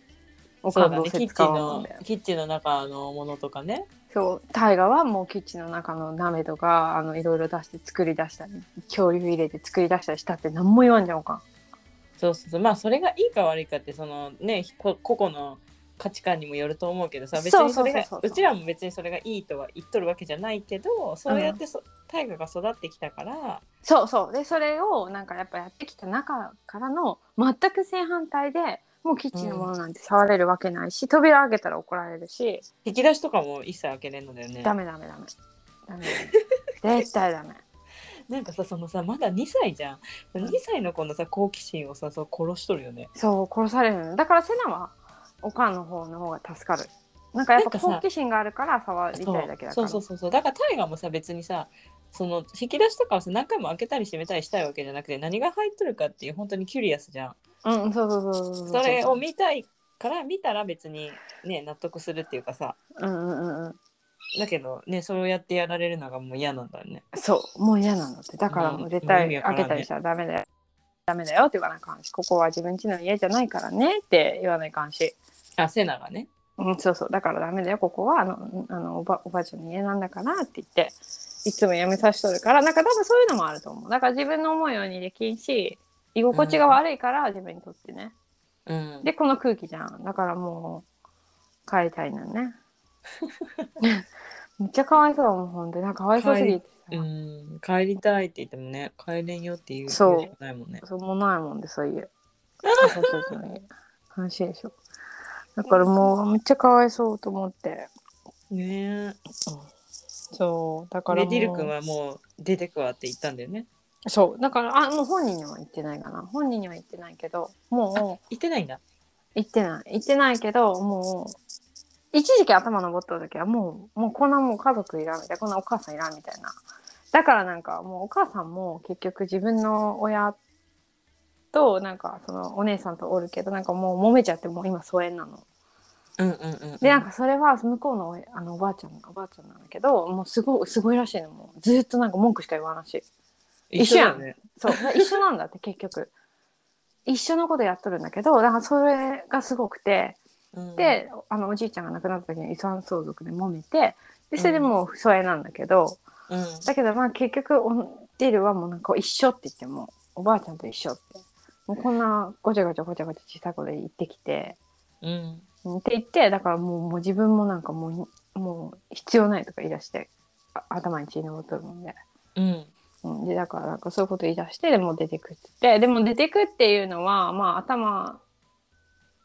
おかんどうせねキッチンのキッチンの中のものとかね。そう大河はもうキッチンの中の鍋とかあのいろいろ出して作り出したり恐竜入れて作り出したりしたって何も言わんじゃんおかんそうそうそう。まあそれがいいか悪いかってそのねこ個々の価値観にもよると思うけどさ別にそれがそうちらも別にそれがいいとは言っとるわけじゃないけどそうやってそ大河が育ってきたから。そうそう。でそれをなんかやっぱやってきた中からの全く正反対でもうキッチンのものなんて触れるわけないし、扉開けたら怒られるし。引き出しとかも一切開けれんのだよね。ダメダメ。ダメダメ。絶対ダメなんかさそのさまだ2歳じゃん。2歳の子のさ好奇心をさそう殺しとるよね。そう殺されるの。だからセナはおかんの方の方が助かる。なんかやっぱ好奇心があるから触りたいだけだから。そうそうそうそう。だからタイガーもさ別にさその引き出しとかをさ何回も開けたり閉めたりしたいわけじゃなくて何が入っとるかっていう本当にキュリアスじゃん。うんそうそうそうそうそれを見たいから見たら別にね納得するっていうかさ。うんうんうんうんだけどねそうやってやられるのがもう嫌なんだよね。そうもう嫌なのって。だからもう絶対開けたりしたらダメだよ。ダメだよって言わないかんしここは自分家の家じゃないからねって言わないかんしあセナがね。うん、そうそう。だからダメだよここは。あのあのおばおばあちゃんの家なんだからって言っていつもやめさしとるから。なんか多分そういうのもあると思う。だから自分の思うようにできんし居心地が悪いから自分にとってね、うん。でこの空気じゃん。だからもう帰りたいのね めっちゃかわいそうもうほんとなんかかわいそうすぎて。さ、うん帰りたいって言ってもね帰れんよっていうそう。言しかないもんね。そうもうないもんでそういう。私たちの家悲しいでしょ。だからもうめっちゃかわいそうと思って。ね。そうだからもレディル君はもう出てくわって言ったんだよね。そう。だからあもう本人には言ってないかな。本人には言ってないけどもう。言ってないんだ。言ってない。言ってないけどもう一時期頭登った時はもうもうこんなもう家族いらんみたいなこんなお母さんいらんみたいな。だからなんかもうお母さんも結局自分の親となんかそのお姉さんとおるけどなんかもう揉めちゃってもう今疎遠なの。うんうんうんうん。でなんかそれは向こうのおあのおばあちゃんおばあちゃんなんだけどもうすごいすごいらしいの。もうずっとなんか文句しか言わんらし。い。一緒やん。ねそう。一緒なんだって結局。一緒のことやっとるんだけどだからそれがすごくてうんであのおじいちゃんが亡くなった時に遺産相続で揉めてでそれでもう疎遠なんだけど、うん。だけどまあ結局おディルはもうなんか一緒って言ってもおばあちゃんと一緒ってもうこんなごちゃごちゃごちゃごちゃ小さい子で言ってきてうん。うんって言ってだからもうもう自分もなんかもうもう必要ないとか言い出してあ頭に血のとるもんで。うん。うん、でだからなんかそういうこと言い出してでもう出てくって言ってでも出てくっていうのはまあ頭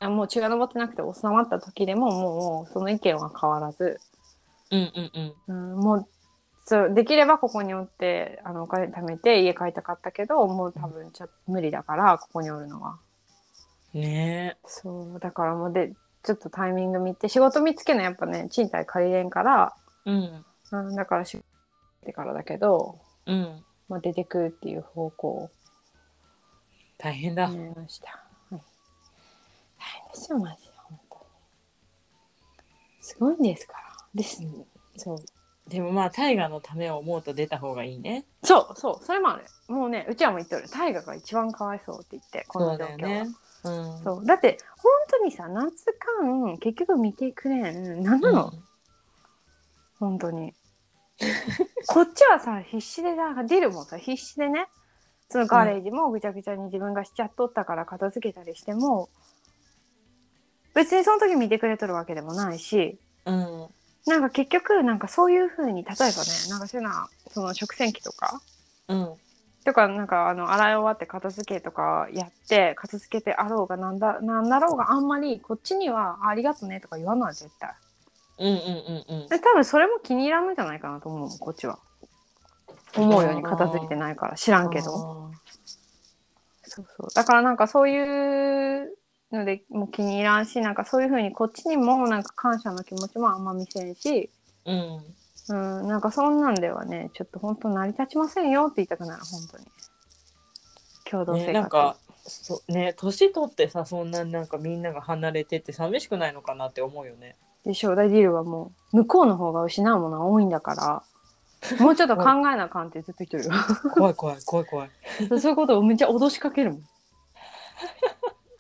あもう血が上ってなくて収まった時でももうその意見は変わらず、うんうんうん。うん、もうそうできればここにおってあのお金貯めて家帰りたかったけどもう多分ちょっと無理だからここにおるのは。ねそうだからもうでちょっとタイミング見て仕事見つけるのやっぱね賃貸借りれんから、えうん。うん、だから仕事ってからだけど、うん。まあ、出てくっていう方向を大変だ。ました。はい。大変ですよ、マジで。本当に。すごいんですから。です。そう。でもまあ大河のためを思うと出た方がいいねそう、そう、それもある。もうね、うちはも言ってる。大河が一番かわいそうって言って、この状況は。そうだよねうんそうだって、本当にさ、夏間、結局見てくれん。何なの、本当に。こっちはさ、必死で、なんかディルもさ、必死でね、そのガレージもぐちゃぐちゃに自分がしちゃっとったから片付けたりしても、別にその時見てくれとるわけでもないし、うん。なんか結局、なんかそういう風に、例えばね、なんかそういうのは、その食洗機とか、うん。とか、なんかあの、洗い終わって片付けとかやって、片付けてあろうがなんだ、なんだろうがあんまり、こっちには、あありがとねとか言わない、絶対。うんうんうんうん。で多分それも気に入らんのじゃないかなと思うこっちは。思うように片付いてないから知らんけど。そうそう。だからなんかそういうのでもう気に入らんしなんかそういうふうにこっちにもなんか感謝の気持ちもあんま見せんしうんうんなんかそんなんではねちょっと本当成り立ちませんよって言いたくなる本当に共同生活、ねなんかそね年取ってさそんななんかみんなが離れてって寂しくないのかなって思うよね。でしょ？大ディールはもう向こうの方が失うものは多いんだから もうちょっと考えなあかんってずっと言ってるよ怖い怖い怖い怖い。そういうことをめっちゃ脅しかけるもん。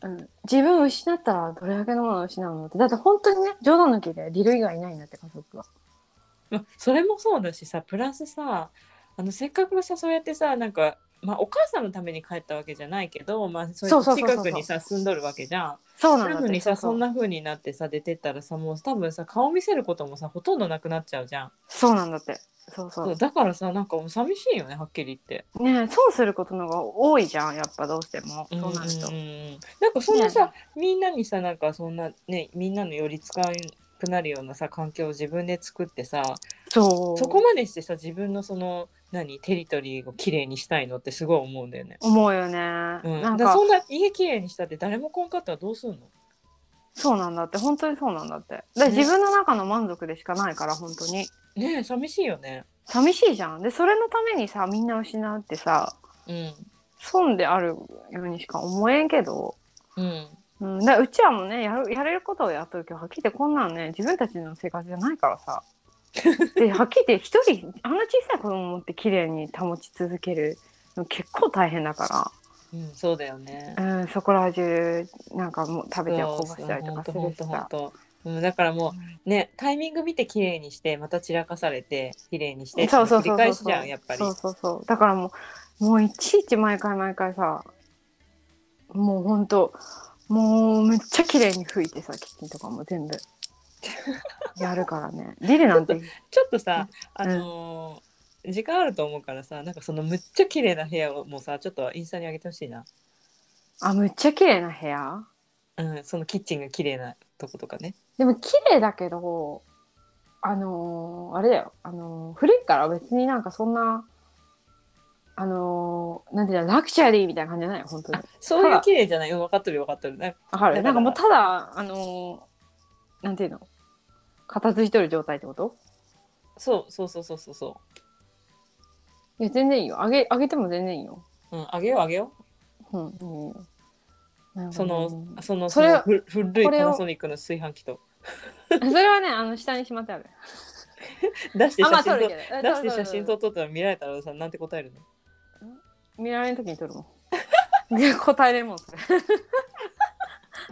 うん、自分を失ったらどれだけのものを失うのってだって本当にね冗談抜きでディル以外いないんだって家族は。まあそれもそうだしさプラスさあのせっかくさそうやってさなんか、まあ、お母さんのために帰ったわけじゃないけど、まあ、そう近くにさ住んどるわけじゃん。そうなのにさうそんな風になってさ出てったらさもう多分さ顔見せることもさほとんどなくなっちゃうじゃん。そうなんだって。そうそそううだからさなんかもう寂しいよねはっきり言って。ねえ損することの方が多いじゃんやっぱどうしても。そうなると、なんかそんなさ、みんなにさなんかそんなねみんなの寄り使わなくなるようなさ環境を自分で作ってさそう。そこまでしてさ自分のその何テリトリーをきれいにしたいのってすごい思うんだよね。思うよね、うん、なんか。そんな家きれいにしたって誰も来んかったらどうすんの？そうなんだって。本当にそうなんだって。だ自分の中の満足でしかないから本当に。ねえ寂しいよね。寂しいじゃん。でそれのためにさみんな失うってさうん。損であるようにしか思えんけど、うん。うん、だうちはもうねやるやれることをやっとるけどはっきり言ってこんなんね自分たちの生活じゃないからさ ではっきり言って一人あんな小さい子供って綺麗に保ち続けるの結構大変だかうん、そうだよね。ら、うん、そこら中なんかもう食べてこぼしたりとかするしさ。うん、だからもうねタイミング見て綺麗にしてまた散らかされて綺麗にしてそうそうそうそう。繰り返しじゃんやっぱり。そうそうそう。だからもうもういちいち毎回毎回さもうほんともうめっちゃ綺麗に拭いてさキッチンとかも全部 やるからね。なんてちょっとさ、あのー時間あると思うからさなんかそのむっちゃ綺麗な部屋をもうさちょっとインスタに上げてほしいな、あむっちゃ綺麗な部屋？うん、そのキッチンが綺麗なとことかね。でも綺麗だけどあのーあれだよ。あのー古いから別になんかそんなあのーなんていうのラクチュアリーみたいな感じじゃない？よ本当に。あそういう綺麗じゃない？うん分かってる分かってる。なんかなんかもうただあのーなんていうの？片付いとる状態ってこと？そうそうそうそうそう。そいや全然いいよ。あげあげても全然いいよ。う、うん、あげようあげよう。んいいよ。なんうかそのそのそれそのふ古いこれをパナソニックの炊飯器と。それはねあの下にしまってある出してあま写真とあ撮るけど。出して写真とと撮ったら見られたらさなんて答えるの？見られん時に撮るもん。で答えれんもんそれ。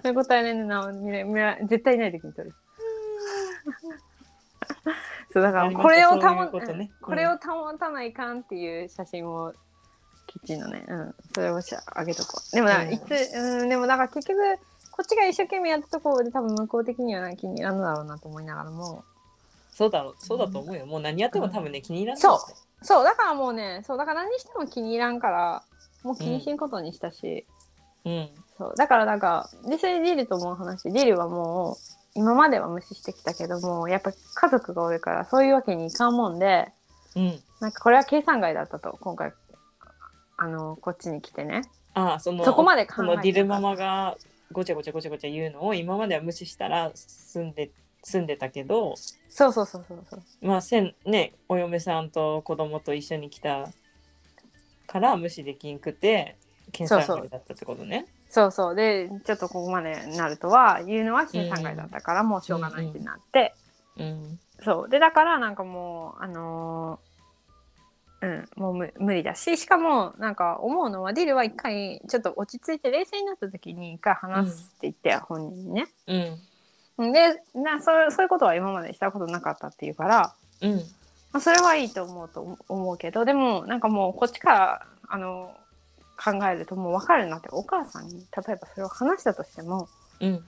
それ答えれんねんな見れ見ら絶対いない時に撮る そうだからこれを保ことね。これを保たないかんっていう写真をキッチンのね、うん、それをしあげとこう。でもな、うん。いつ、うん、でもだから結局こっちが一生懸命やったところで多分向こう的にはな気に入らんのだろうなと思いながらも。そうだろうそうだと思うよ。もう何やっても多分ね気に入らないそう。そう。だからもうねそう。だから何しても気に入らんからもう気にしんことにしたし、うん。そう。だからなんかでそれでディルとも話。ディルはもう今までは無視してきたけどもやっぱ家族がおるからそういうわけにいかんもんでうん。なんかこれは計算外だったと今回あのこっちに来てね。ああそのそこまで考えディルママがごちゃごちゃごちゃごちゃ言うのを今までは無視したら住んで住んでたけどそうそうそうそうそう。まあせんねお嫁さんと子供と一緒に来たから無視できんくて検査そう。そう外だったってことね。そうそう。でちょっとここまでなるとは言うのは計算外だったからもうしょうがないってなって、うん。そう。でだからなんかもうあのーうんもう無無理だししかもなんか思うのはディルは一回ちょっと落ち着いて冷静になった時に一回話すって言って、本人にね。うん。でなそうそういうことは今までしたことなかったっていうから、うん。まあ、それはいいと思うと思うけどでもなんかもうこっちからあの考えるともう分かるなってお母さんに例えばそれを話したとしてもうん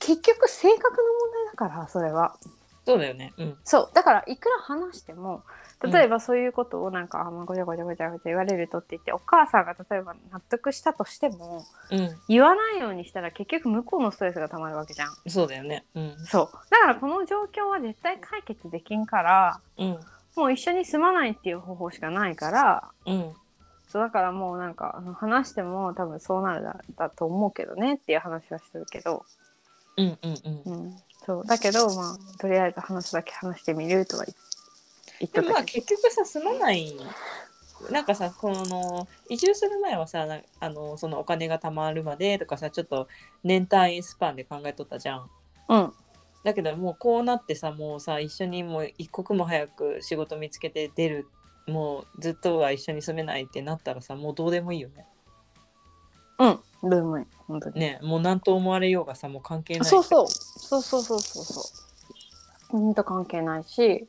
結局性格の問題だからそれは。そうだよね。うんそうだからいくら話しても例えばそういうことをなんか、あまあごちゃごちゃごちゃごちゃ言われるとって言ってお母さんが例えば納得したとしてもうん言わないようにしたら結局向こうのストレスがたまるわけじゃん。そうだよね。うんそうだからこの状況は絶対解決できんからうんもう一緒に住まないっていう方法しかないからうんそうだからもうなんか話しても多分そうなるだだと思うけどねっていう話はしてるけど、うんうんうん。うん、そう。だけどまあとりあえず話すだけ話してみるとは言言っとったけど。でもまあ結局さ住まない。なんかさこの移住する前はさなあのそのお金が貯まるまでとかさちょっと年単位スパンで考えとったじゃん。うん。だけどもうこうなってさもうさ一緒にもう一刻も早く仕事見つけて出るもうずっとは一緒に住めないってなったらさもうどうでもいいよね。うんどうでもいい本当に。ねもう何と思われようがさもう関係ない。そうそう。そうそうそうそうそう。ほんと関係ないし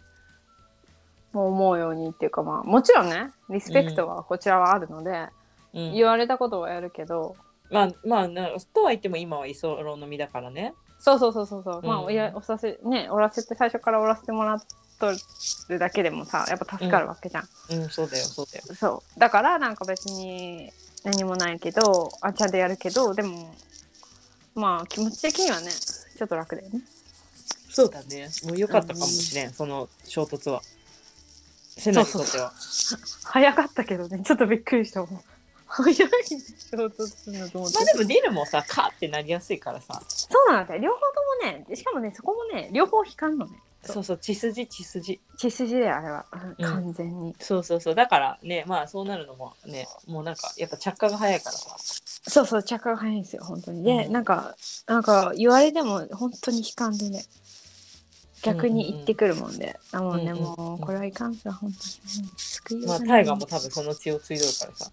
もう思うようにっていうかまあもちろんねリスペクトはこちらはあるので、うん。言われたことはやるけど。まあまあなとは言っても今は居候の身だからね。そうそうそうそうそう、まうん。あいやおさせねおらせて最初からおらせてもらっとるだけでもさやっぱ助かるわけじゃん、うん。そうだよそうだよ。そう。だからなんか別に何もないけどあちゃんとやるけどでもまあ気持ち的にはねちょっと楽だよね。そうだね。もう良かったかもしれん、その衝突は。セナにとっては。早かったけどねちょっとびっくりしたもん早い衝突するのと思って、まあでもディルもさ、カーってなりやすいからさ。そうなんだよ両方ともねしかもねそこもね両方光るのね。そう。そう血筋血筋。血筋だよあれは、うん。うん完全に。そうそうそう。だからね、まあそうなるのもね、もうなんかやっぱ着火が早いからさ。そうそう着火が早いんですよ本当に。で、うん。なんかなんか言われても本当に悲観でね。逆に言ってくるもんで、あもうね、うんうんうん。もうこれはいかんすよ本当に。救いようまあがない。タイガーも多分その血を継いどるからさ。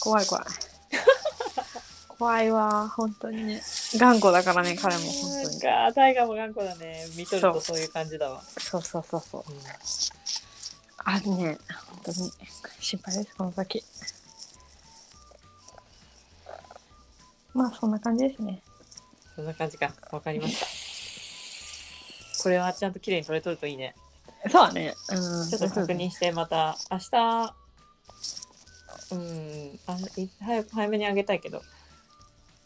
怖い怖い怖いわ本当にね頑固だからね彼も本当になんかタイガーも頑固だね。見とるとそういう感じだわ。そうそうそうそううんあるね本当に心配ですこの先まあそんな感じですねそんな感じか。わかりました。これはちゃんと綺麗に撮れとるといいね。そうだねうんちょっと確認してまた明日うん。あい早く早めにあげたいけど、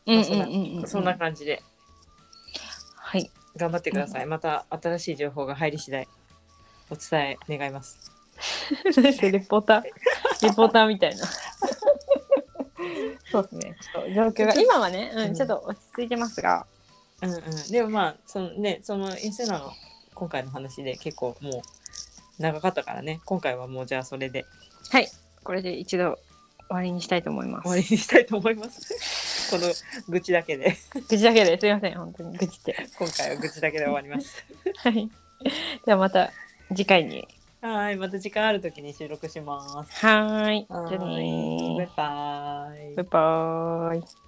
うんうんそんなうん。うんそんな感じで。はい。頑張ってください、また新しい情報が入り次第お伝え願います。レポーター。レポーターみたいな。そうですね。ちょっと状況が。今はね、うん、ちょっと落ち着いてますが。うんうん。でもまあそのねそのインスナの今回の話で結構もう長かったからね。今回はもうじゃあそれで。はい。これで一度終わりにしたいと思います。終わりにしたいと思います。この愚痴だけで。愚痴だけですいません本当に。愚痴って。今回は愚痴だけで終わります。はい。ではまた次回に。はいまた時間ある時に収録します。はーい。じゃあねバイバイ。バイバーイ